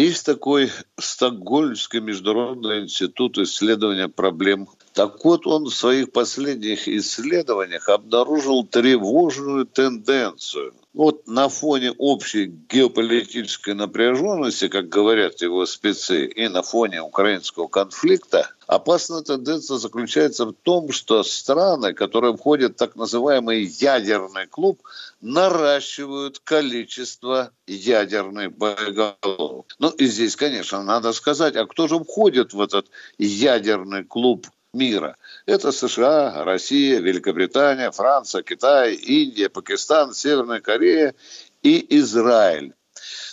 Есть такой Стокгольмский международный институт исследования проблем. Так вот, он в своих последних исследованиях обнаружил тревожную тенденцию. Вот на фоне общей геополитической напряженности, как говорят его спецы, и на фоне украинского конфликта, опасная тенденция заключается в том, что страны, которые входят в так называемый ядерный клуб, наращивают количество ядерных боеголовок. Ну и здесь, конечно, надо сказать, а кто же входит в этот ядерный клуб мира. Это США, Россия, Великобритания, Франция, Китай, Индия, Пакистан, Северная Корея и Израиль.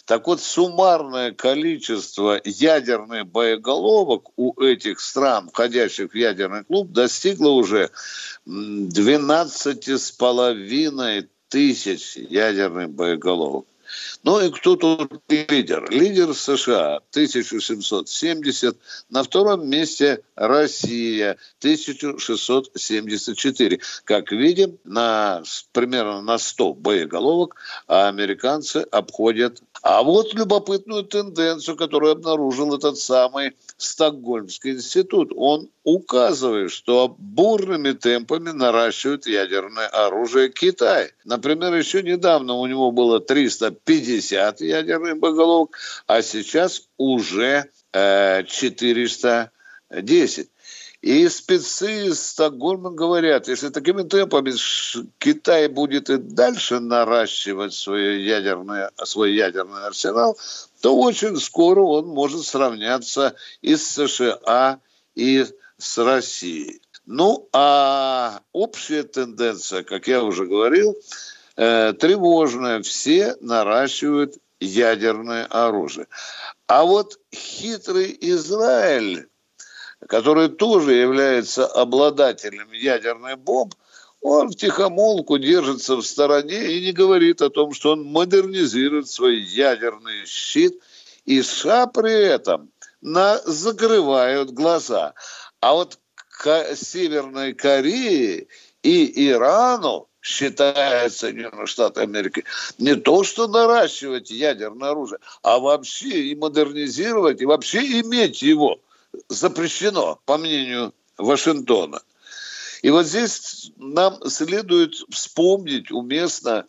Так вот, суммарное количество ядерных боеголовок у этих стран, входящих в ядерный клуб, достигло уже 12,5 тысяч ядерных боеголовок. Ну и кто тут лидер? Лидер США 1770, на втором месте Россия 1674. Как видим, на, примерно на 100 боеголовок американцы обходят. А вот любопытную тенденцию, которую обнаружил этот самый Стокгольмский институт. Он указывает, что бурными темпами наращивает ядерное оружие Китай. Например, еще недавно у него было 350 ядерных боеголовок, а сейчас уже э, 410. И спецы из Стокгольма говорят, если такими темпами Китай будет и дальше наращивать свой ядерный, свой ядерный арсенал, то очень скоро он может сравняться и с США, и с Россией. Ну, а общая тенденция, как я уже говорил, э, тревожная. Все наращивают ядерное оружие. А вот хитрый Израиль, который тоже является обладателем ядерной бомб, он в тихомолку держится в стороне и не говорит о том, что он модернизирует свой ядерный щит. И США при этом на, закрывают глаза. А вот к Северной Корее и Ирану считает Соединенные Штаты Америки, не то что наращивать ядерное оружие, а вообще и модернизировать, и вообще иметь его запрещено, по мнению Вашингтона. И вот здесь нам следует вспомнить уместно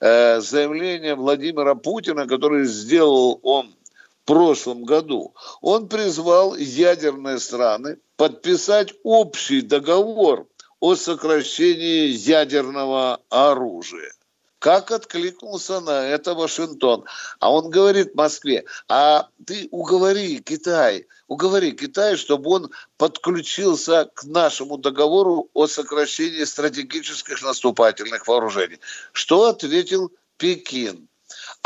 э, заявление Владимира Путина, которое сделал он в прошлом году. Он призвал ядерные страны подписать общий договор о сокращении ядерного оружия. Как откликнулся на это Вашингтон? А он говорит Москве, а ты уговори Китай, уговори Китай, чтобы он подключился к нашему договору о сокращении стратегических наступательных вооружений. Что ответил Пекин?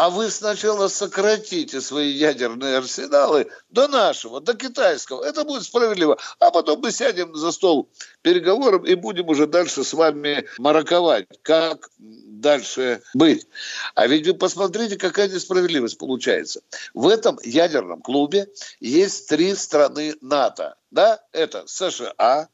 А вы сначала сократите свои ядерные арсеналы до нашего, до китайского. Это будет справедливо. А потом мы сядем за стол переговоров и будем уже дальше с вами мараковать, как дальше быть. А ведь вы посмотрите, какая несправедливость получается. В этом ядерном клубе есть три страны НАТО. Да? Это США,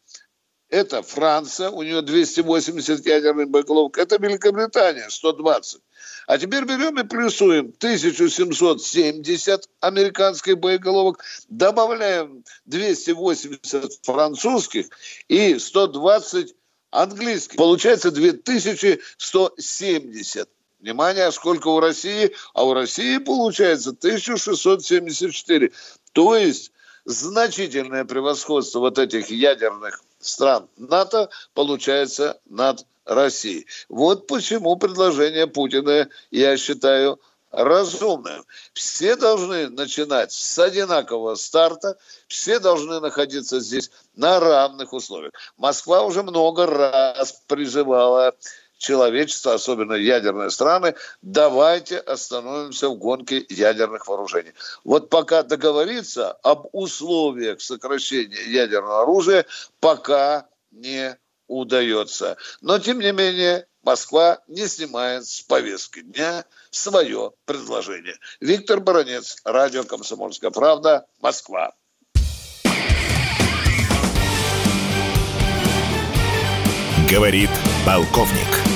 это Франция, у нее 280 ядерных боеголовок, это Великобритания, 120. А теперь берем и плюсуем 1770 американских боеголовок, добавляем 280 французских и 120 английских. Получается 2170. Внимание, а сколько у России? А у России получается 1674. То есть значительное превосходство вот этих ядерных стран НАТО получается над России. Вот почему предложение Путина, я считаю, разумным. Все должны начинать с одинакового старта, все должны находиться здесь на равных условиях. Москва уже много раз призывала человечество, особенно ядерные страны, давайте остановимся в гонке ядерных вооружений. Вот пока договориться об условиях сокращения ядерного оружия, пока не удается. Но, тем не менее, Москва не снимает с повестки дня свое предложение. Виктор Баранец, радио «Комсомольская правда», Москва. Говорит полковник.